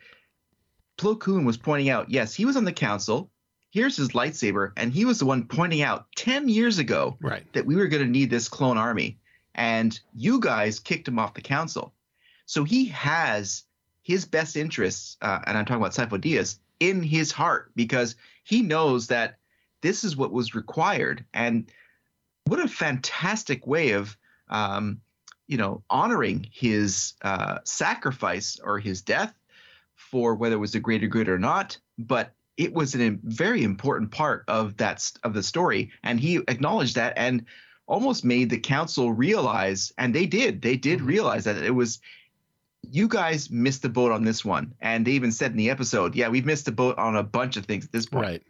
Plo Koon was pointing out, yes, he was on the council. Here's his lightsaber, and he was the one pointing out ten years ago Right. that we were going to need this clone army, and you guys kicked him off the council. So he has his best interests, uh, and I'm talking about Sifo Dyas, in his heart because he knows that this is what was required. And what a fantastic way of, um, you know, honoring his uh, sacrifice or his death for whether it was the greater good or not. But it was a very important part of that of the story, and he acknowledged that and almost made the council realize, and they did, they did mm-hmm. realize that it was you guys missed the boat on this one. And they even said in the episode, yeah, we've missed the boat on a bunch of things at this point. Right.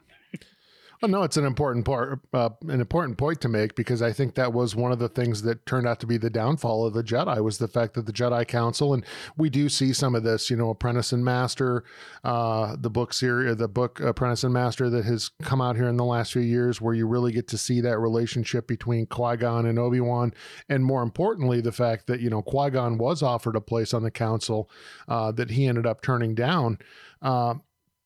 Oh, no, it's an important part, uh, an important point to make because I think that was one of the things that turned out to be the downfall of the Jedi was the fact that the Jedi Council, and we do see some of this, you know, Apprentice and Master, uh, the book series, the book Apprentice and Master that has come out here in the last few years, where you really get to see that relationship between Qui Gon and Obi Wan, and more importantly, the fact that you know Qui Gon was offered a place on the Council uh, that he ended up turning down. Uh,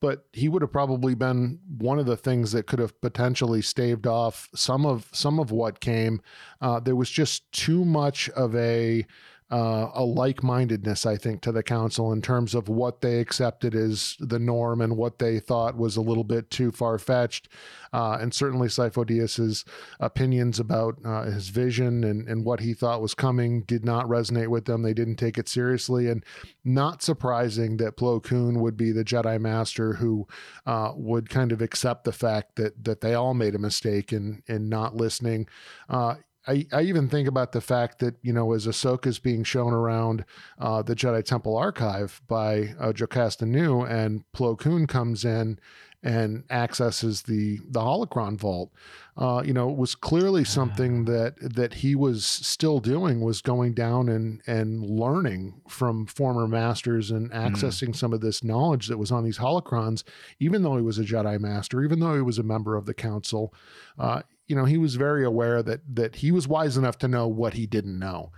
but he would have probably been one of the things that could have potentially staved off some of some of what came. Uh, there was just too much of a uh, a like-mindedness, I think, to the council in terms of what they accepted as the norm and what they thought was a little bit too far-fetched. Uh, and certainly, Sifo Dyas's opinions about uh, his vision and, and what he thought was coming did not resonate with them. They didn't take it seriously, and not surprising that Plo Koon would be the Jedi Master who uh, would kind of accept the fact that that they all made a mistake in in not listening. I, I even think about the fact that, you know, as Ahsoka is being shown around uh, the Jedi Temple archive by uh, Jocasta Nu and Plo Koon comes in and accesses the the holocron vault. Uh, you know, it was clearly something that that he was still doing was going down and and learning from former masters and accessing mm. some of this knowledge that was on these holocrons. Even though he was a Jedi master, even though he was a member of the council, uh, you know, he was very aware that that he was wise enough to know what he didn't know.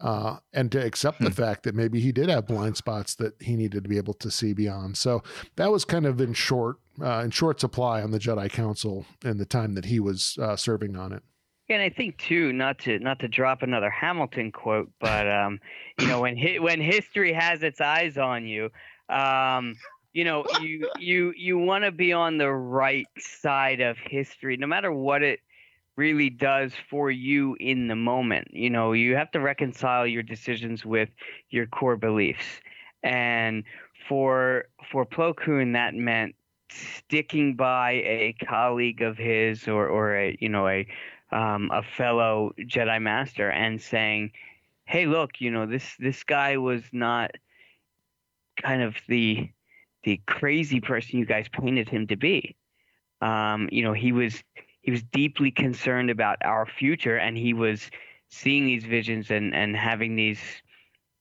Uh, and to accept the hmm. fact that maybe he did have blind spots that he needed to be able to see beyond. So that was kind of in short, uh, in short supply on the Jedi Council in the time that he was uh, serving on it. And I think too, not to not to drop another Hamilton quote, but um, you know, when hi- when history has its eyes on you, um, you know, you [LAUGHS] you you want to be on the right side of history, no matter what it really does for you in the moment. You know, you have to reconcile your decisions with your core beliefs. And for for Plo Koon, that meant sticking by a colleague of his or or a you know a um, a fellow Jedi Master and saying, "Hey, look, you know this this guy was not kind of the the crazy person you guys painted him to be. Um, you know, he was he was deeply concerned about our future and he was seeing these visions and and having these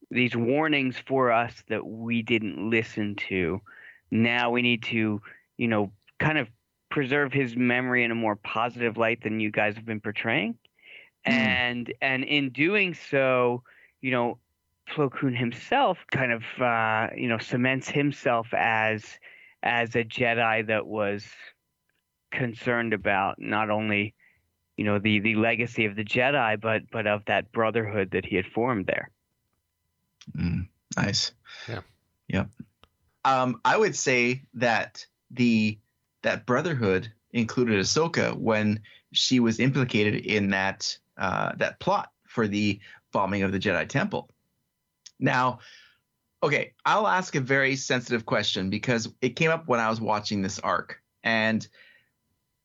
these warnings for us that we didn't listen to now we need to you know kind of preserve his memory in a more positive light than you guys have been portraying mm. and and in doing so you know Plo Koon himself kind of uh, you know cements himself as as a Jedi that was concerned about not only you know the the legacy of the Jedi, but but of that brotherhood that he had formed there. Mm, nice. Yeah. Yep. Um, I would say that the that brotherhood included Ahsoka when she was implicated in that uh, that plot for the bombing of the Jedi Temple. Now, okay, I'll ask a very sensitive question because it came up when I was watching this arc, and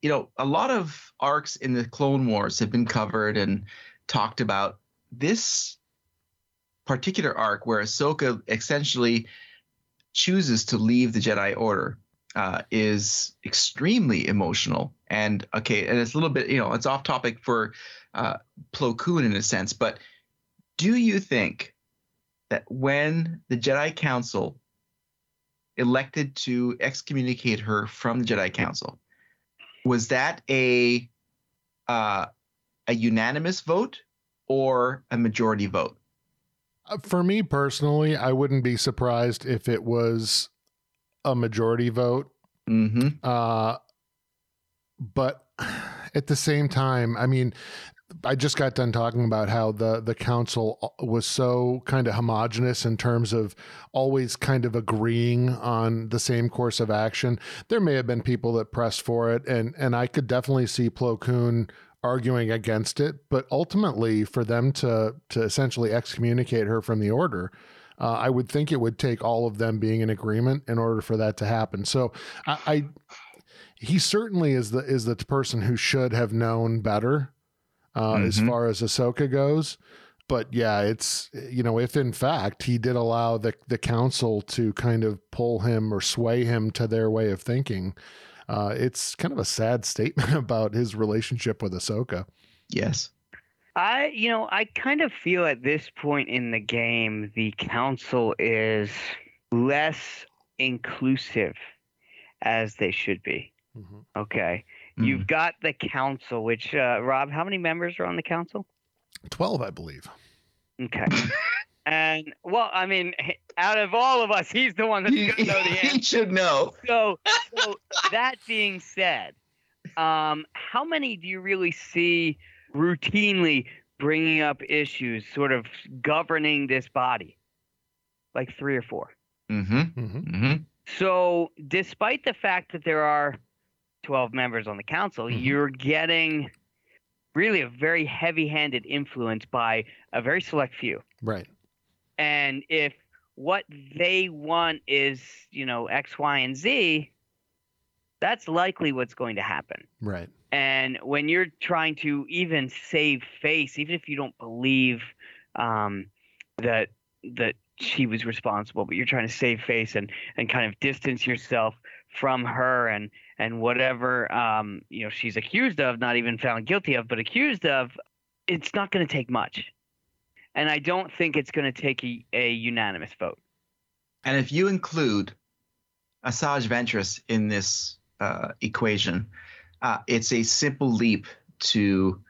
you know, a lot of arcs in the Clone Wars have been covered and talked about. This particular arc, where Ahsoka essentially chooses to leave the Jedi Order, uh, is extremely emotional. And okay, and it's a little bit, you know, it's off topic for uh, Plo Koon in a sense, but do you think that when the Jedi Council elected to excommunicate her from the Jedi Council, was that a uh, a unanimous vote or a majority vote? Uh, for me personally, I wouldn't be surprised if it was a majority vote. Mm-hmm. Uh, but [SIGHS] at the same time, I mean, I just got done talking about how the the council was so kind of homogenous in terms of always kind of agreeing on the same course of action. There may have been people that pressed for it, and and I could definitely see Plo Koon arguing against it. But ultimately, for them to to essentially excommunicate her from the order. Uh, I would think it would take all of them being in agreement in order for that to happen. So, I, I he certainly is the is the person who should have known better uh, mm-hmm. as far as Ahsoka goes. But yeah, it's you know if in fact he did allow the the council to kind of pull him or sway him to their way of thinking, uh, it's kind of a sad [LAUGHS] statement about his relationship with Ahsoka. Yes. I, you know, I kind of feel at this point in the game, the council is less inclusive as they should be. Mm-hmm. Okay. Mm. You've got the council, which, uh, Rob, how many members are on the council? 12, I believe. Okay. and, well, I mean, out of all of us, [LAUGHS] he's the one that's He, going to know the answer. he should know. So, [LAUGHS] so that being said, um, how many do you really see routinely bringing up issues, sort of governing this body? Like three or four. Mm-hmm. Mm-hmm. Mm-hmm. So, despite the fact that there are 12 members on the council, Mhm. you're getting really a very heavy handed influence by a very select few. Right. And if what they want is, you know, X, Y, and Z, that's likely what's going to happen. Right. And when you're trying to even save face, even if you don't believe um, that that she was responsible, but you're trying to save face and and kind of distance yourself from her and and whatever um, you know she's accused of, not even found guilty of, but accused of, it's not going to take much. And I don't think it's going to take a, a unanimous vote. And if you include Asajj Ventress in this uh, equation, uh, it's a simple leap to,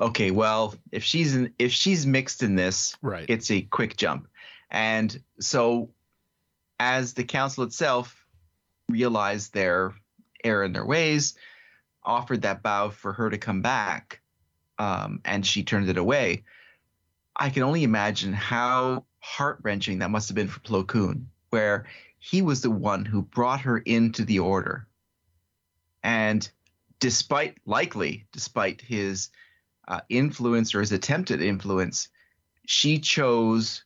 okay, well, if she's in, if she's mixed in this, Right. it's a quick jump. And so, as the council itself realized their error in their ways, offered that bow for her to come back, um, and she turned it away. I can only imagine how heart wrenching that must have been for Plo Koon, where he was the one who brought her into the order. And despite, likely, despite his uh, influence or his attempted influence, she chose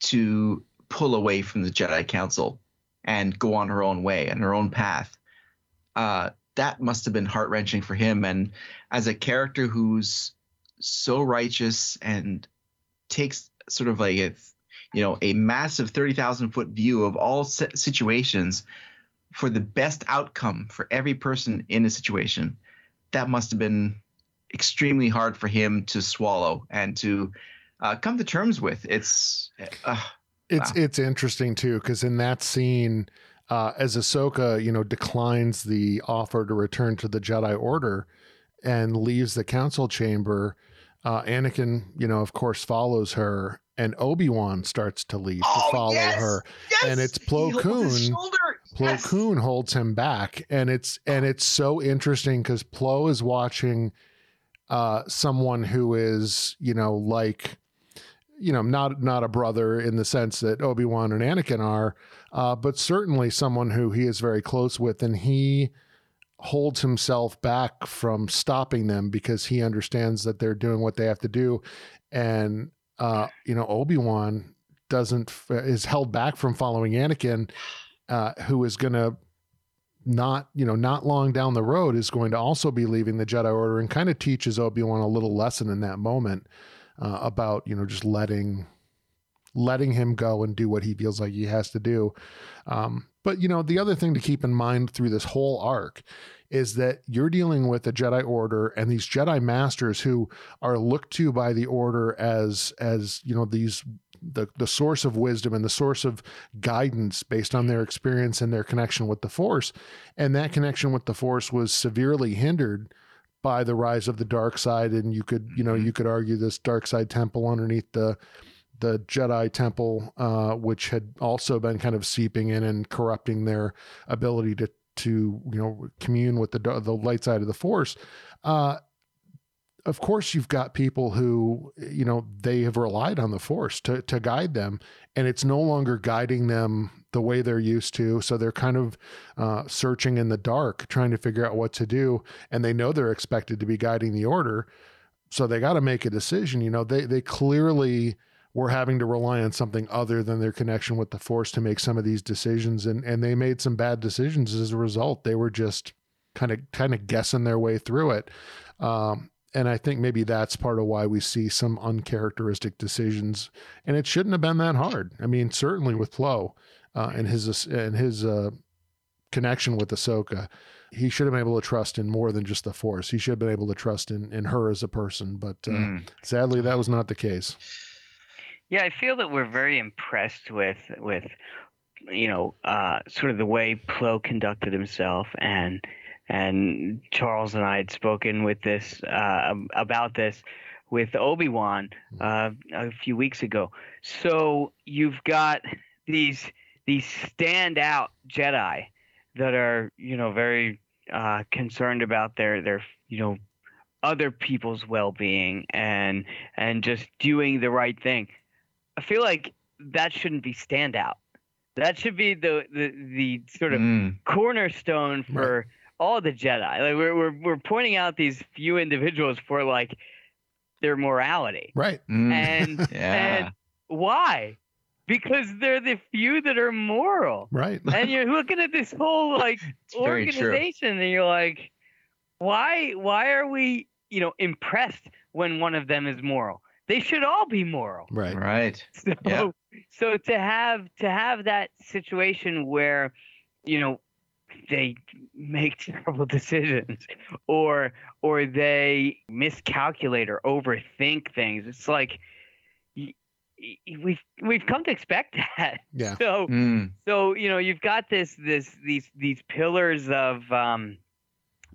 to pull away from the Jedi Council and go on her own way and her own path. Uh, that must have been heart wrenching for him. And as a character who's so righteous and takes sort of like a, you know, a massive 30,000 foot view of all situations for the best outcome for every person in a situation, that must have been extremely hard for him to swallow and to uh, come to terms with. It's, uh, It's Wow. it's interesting too because in that scene, uh, as Ahsoka, you know, declines the offer to return to the Jedi Order and leaves the council chamber, uh, Anakin, you know, of course, follows her, and Obi Wan starts to leave Oh, to follow yes! her. yes! And it's Plo Koon. Plo Yes! Koon holds him back, and it's and it's so interesting because Plo is watching uh, someone who is you know like you know not not a brother in the sense that Obi Wan and Anakin are, uh, but certainly someone who he is very close with, and he holds himself back from stopping them because he understands that they're doing what they have to do, and uh, you know Obi Wan doesn't is held back from following Anakin, uh, who is going to not you know not long down the road is going to also be leaving the Jedi Order and kind of teaches Obi Wan a little lesson in that moment uh, about you know just letting letting him go and do what he feels like he has to do. Um, but you know the other thing to keep in mind through this whole arc is that you're dealing with the Jedi Order and these Jedi Masters who are looked to by the Order as as you know these the the source of wisdom and the source of guidance based on their experience and their connection with the Force, and that connection with the Force was severely hindered by the rise of the dark side. And you could you know you could argue this dark side temple underneath the the Jedi temple, uh, which had also been kind of seeping in and corrupting their ability to to you know commune with the the light side of the Force. Uh, of course, you've got people who you know they have relied on the Force to to guide them, and it's no longer guiding them the way they're used to. So they're kind of uh, searching in the dark, trying to figure out what to do, and they know they're expected to be guiding the Order. So they got to make a decision. You know, they they clearly were having to rely on something other than their connection with the force to make some of these decisions and and they made some bad decisions as a result they were just kind of kind of guessing their way through it um, and I think maybe that's part of why we see some uncharacteristic decisions, and it shouldn't have been that hard. I mean, certainly with Plo uh, and his and his uh, connection with Ahsoka, he should have been able to trust in more than just the Force. He should have been able to trust in in her as a person. But uh, Mm. sadly, that was not the case. Yeah, I feel that we're very impressed with with you know uh, sort of the way Plo conducted himself, and and Charles and I had spoken with this uh, about this with Obi Wan uh, a few weeks ago. So you've got these these standout Jedi that are you know very uh, concerned about their their you know other people's well-being and and just doing the right thing. I feel like that shouldn't be standout. That should be the the, the sort of Mm. cornerstone for all the Jedi. Like we're, we're we're pointing out these few individuals for like their morality. Right. Mm. And [LAUGHS] yeah. and why? Because they're the few that are moral. Right. And you're looking at this whole like [LAUGHS] It's organization and you're like, why why are we, you know, impressed when one of them is moral? They should all be moral. Right. Right. [LAUGHS] So, Yeah. so to have to have that situation where, you know, they make [LAUGHS] terrible decisions, or or they miscalculate or overthink things. It's like y- y- we've we've come to expect that. [LAUGHS] Yeah. So Mm. so you know you've got this this these these pillars of um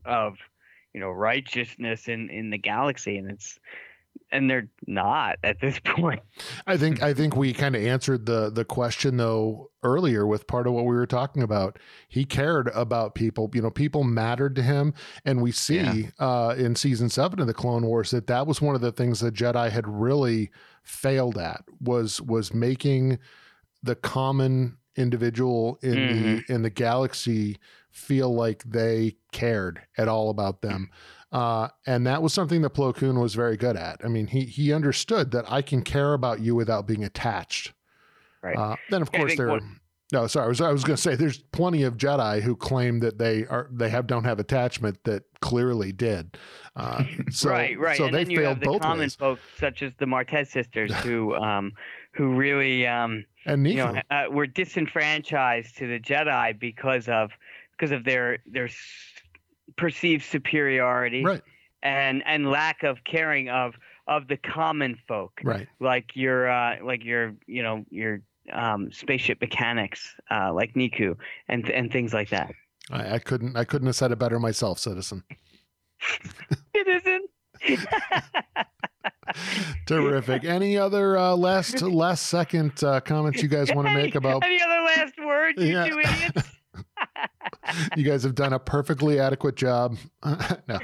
of you know righteousness in in the galaxy, and it's and they're not at this [LAUGHS] point. I think I think we kind of answered the the question though earlier with part of what we were talking about. He cared about people. You know, people mattered to him, and we see Yeah. uh, in season seven of the Clone Wars that that was one of the things that Jedi had really failed at was was making the common individual in the in the galaxy feel like they cared at all about them. Uh, and that was something that Plo Koon was very good at. I mean, he he understood that I can care about you without being attached. Right. Uh, then of I course there. what- no, sorry. I was I was going to say there's plenty of Jedi who claim that they are they have don't have attachment that clearly did. Uh, [LAUGHS] so, right, right. So and they then you failed have the both common ways. folks, such as the Martez sisters, [LAUGHS] who um who really um And you know uh, were disenfranchised to the Jedi because of because of their their perceived superiority right, and and lack of caring of of the common folk. right. like your uh, like your you know your um, spaceship mechanics uh, like Niku and and things like that. I, I couldn't I couldn't have said it better myself, citizen. It isn't. [LAUGHS] Terrific. Any other uh, last last second uh, comments you guys want to [LAUGHS] make about? any other last words, you Yeah. two idiots? [LAUGHS] You guys have done a perfectly adequate job. [LAUGHS] no,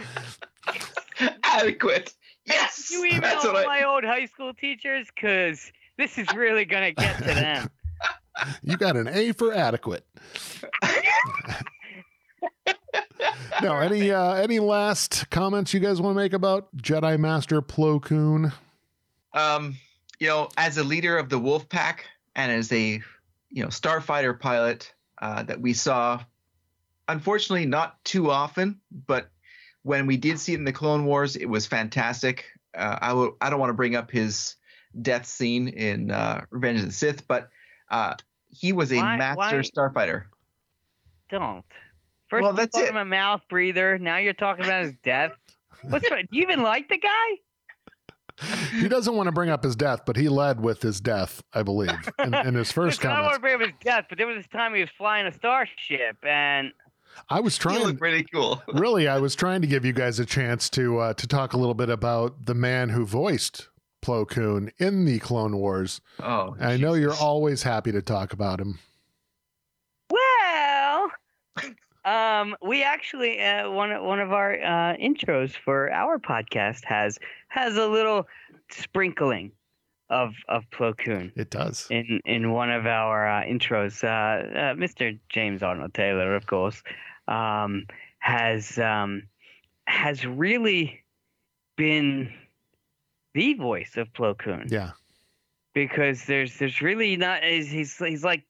Adequate. Yes. You email That's what I. my old high school teachers because this is really gonna get to them. [LAUGHS] you got an A for adequate. [LAUGHS] no, any uh, any last comments you guys want to make about Jedi Master Plo Koon? um, you know, as a leader of the Wolf Pack and as a, you know, starfighter pilot uh, that we saw, unfortunately, not too often, but when we did see it in the Clone Wars, it was fantastic. Uh, I will. I don't want to bring up his death scene in uh, Revenge of the Sith, but uh, he was a Why- master why- starfighter. Don't. First Well, that's it. him a mouth breather. Now you're talking about his death. [LAUGHS] What's do you even like the guy? He doesn't want to bring up his death, but he led with his death, I believe, in, in his first Listen, I don't want comments. to bring up his death, but there was this time he was flying a starship, and I was trying. looked really cool. [LAUGHS] really, I was trying to give you guys a chance to uh, to talk a little bit about the man who voiced Plo Koon in the Clone Wars. Oh, I know you're always happy to talk about him. well, um, we actually uh, one of- one of our uh, intros for our podcast has has a little sprinkling of of Plo Koon. It does. in in one of our uh, intros. Uh, uh, Mr. James Arnold Taylor, of course, um, has um, has really been the voice of Plo Koon Yeah. because there's there's really not he's, he's like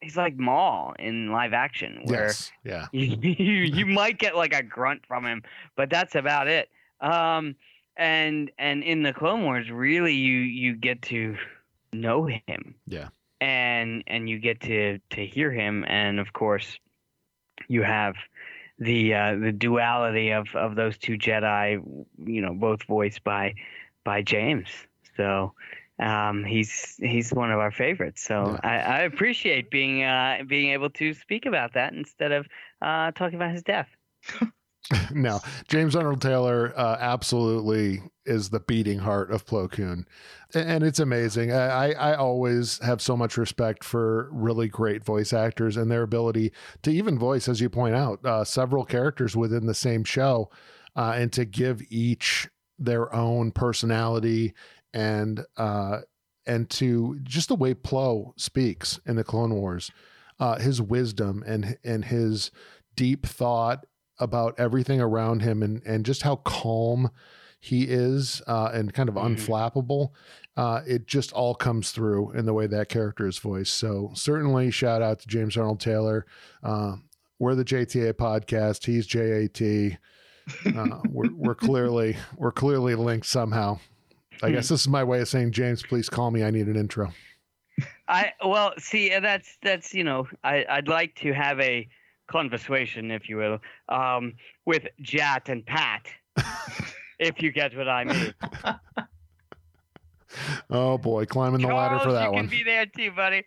he's like Maul in live action where Yes. Yeah. [LAUGHS] you, you [LAUGHS] might get like a grunt from him, but that's about it. Um, and and in the Clone Wars, really, you you get to know him. Yeah. And and you get to to hear him, and of course, you have the uh, the duality of of those two Jedi, you know, both voiced by by James. So um, he's he's one of our favorites. So I, I appreciate being uh, being able to speak about that instead of uh, talking about his death. [LAUGHS] no, James Arnold Taylor uh, absolutely is the beating heart of Plo Koon, and it's amazing. I, I always have so much respect for really great voice actors and their ability to even voice, as you point out, uh, several characters within the same show, uh, and to give each their own personality and uh, and to just the way Plo speaks in the Clone Wars, uh, his wisdom and and his deep thought about everything around him and and just how calm he is uh, and kind of Mhm. unflappable. Uh, it just all comes through in the way that character is voiced. So certainly shout out to James Arnold Taylor. Uh, we're the JTA podcast. He's JAT. Uh, we're, we're [LAUGHS] clearly we're clearly linked somehow. I guess this is my way of saying, James, please call me. I need an intro. I well, see, uh, that's that's you know, I I'd like to have a conversation, if you will, um, with Jat and Pat, [LAUGHS] if you get what I mean. Oh boy, climbing the ladder for Charles, that you one. can be there too, buddy.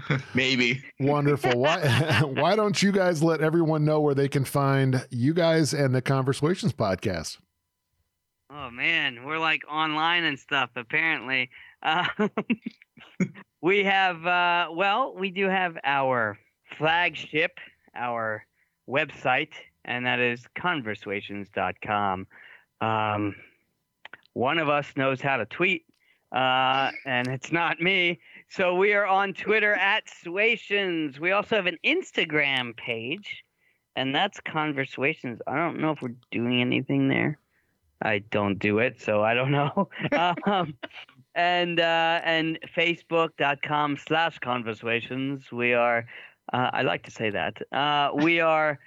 [LAUGHS] Maybe. Wonderful. Why [LAUGHS] why don't you guys let everyone know where they can find you guys and the Conversations podcast? Oh man, we're like online and stuff. Apparently, uh, [LAUGHS] we have. Uh, well, we do have our flagship, our website, and that is conversations.com. Um, one of us knows how to tweet, uh, and it's not me. So we are on Twitter at Swations. We also have an Instagram page, and that's Conversations. I don't know if we're doing anything there. I don't do it, so I don't know. [LAUGHS] um, and uh, and Facebook.com slash conversations. We are, uh, I like to say that. Uh, we are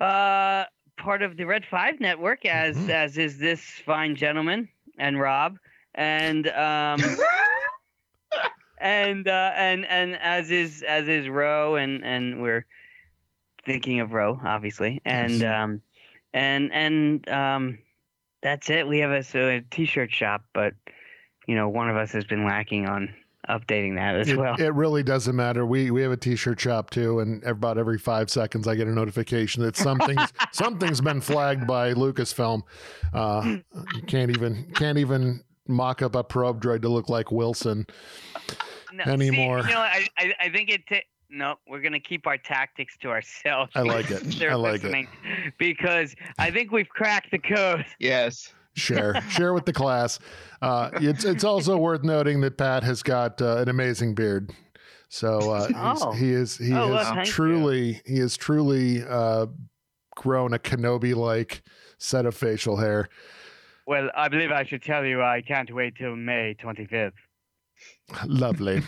uh, part of the Red Five Network, as Mhm. as is this fine gentleman and Rob, and um, [LAUGHS] and uh, and and as is as is Roe, and and we're thinking of Roe, obviously, and um, and and um, that's it. We have a, so a t-shirt shop, but you know, one of us has been lacking on updating that as well. it really doesn't matter. We we have a t-shirt shop too, and about every five seconds I get a notification that something's [LAUGHS] something's been flagged by Lucasfilm. Uh, you can't even can't even mock up a probe droid to look like Wilson. No, anymore. See, you know, I, I, I think it. Ta- no, we're gonna keep our tactics to ourselves. I like it. [LAUGHS] [LAUGHS] I like it. because I think we've cracked the code. Yes. share share with the class. Uh, it's it's also worth noting that Pat has got uh, an amazing beard. So uh, [LAUGHS] Oh. he is he Oh, well, has you. truly he has truly uh, grown a Kenobi like set of facial hair. Well, I believe I should tell you I can't wait till May 25th. Lovely.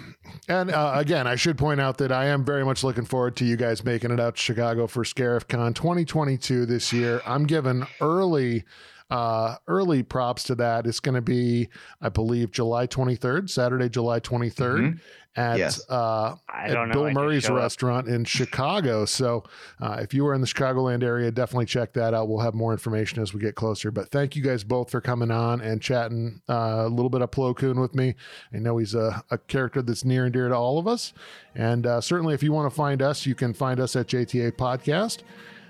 and uh, again, I should point out that I am very much looking forward to you guys making it out to Chicago for Scarif Con 2022 this year. I'm giving early uh early props to that it's going to be i believe july 23rd saturday july 23rd at Yes. uh I at don't know. Bill Murray's show up. restaurant in [LAUGHS] Chicago. So, uh, if you are in the Chicagoland area, definitely check that out. We'll have more information as we get closer. But thank you guys both for coming on and chatting uh, a little bit of Plo Koon with me. I know he's a, a character that's near and dear to all of us. And uh, certainly, if you want to find us, you can find us at JTA Podcast.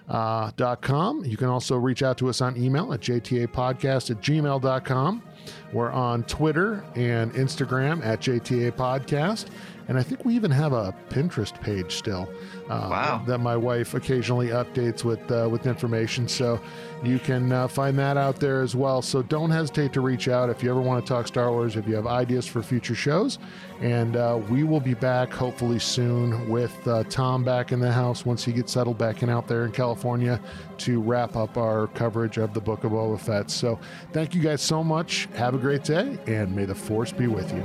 Uh, dot com. You can also reach out to us on email at jtapodcast at gmail.com. We're on Twitter and Instagram at JTA Podcast. And I think we even have a Pinterest page still. Uh, Wow. That my wife occasionally updates with uh, with information. So you can uh, find that out there as well. So don't hesitate to reach out if you ever want to talk Star Wars, if you have ideas for future shows. And uh, we will be back hopefully soon with uh, Tom back in the house once he gets settled back in out there in California to wrap up our coverage of the Book of Boba Fett. So thank you guys so much. Have a great day, and may the Force be with you.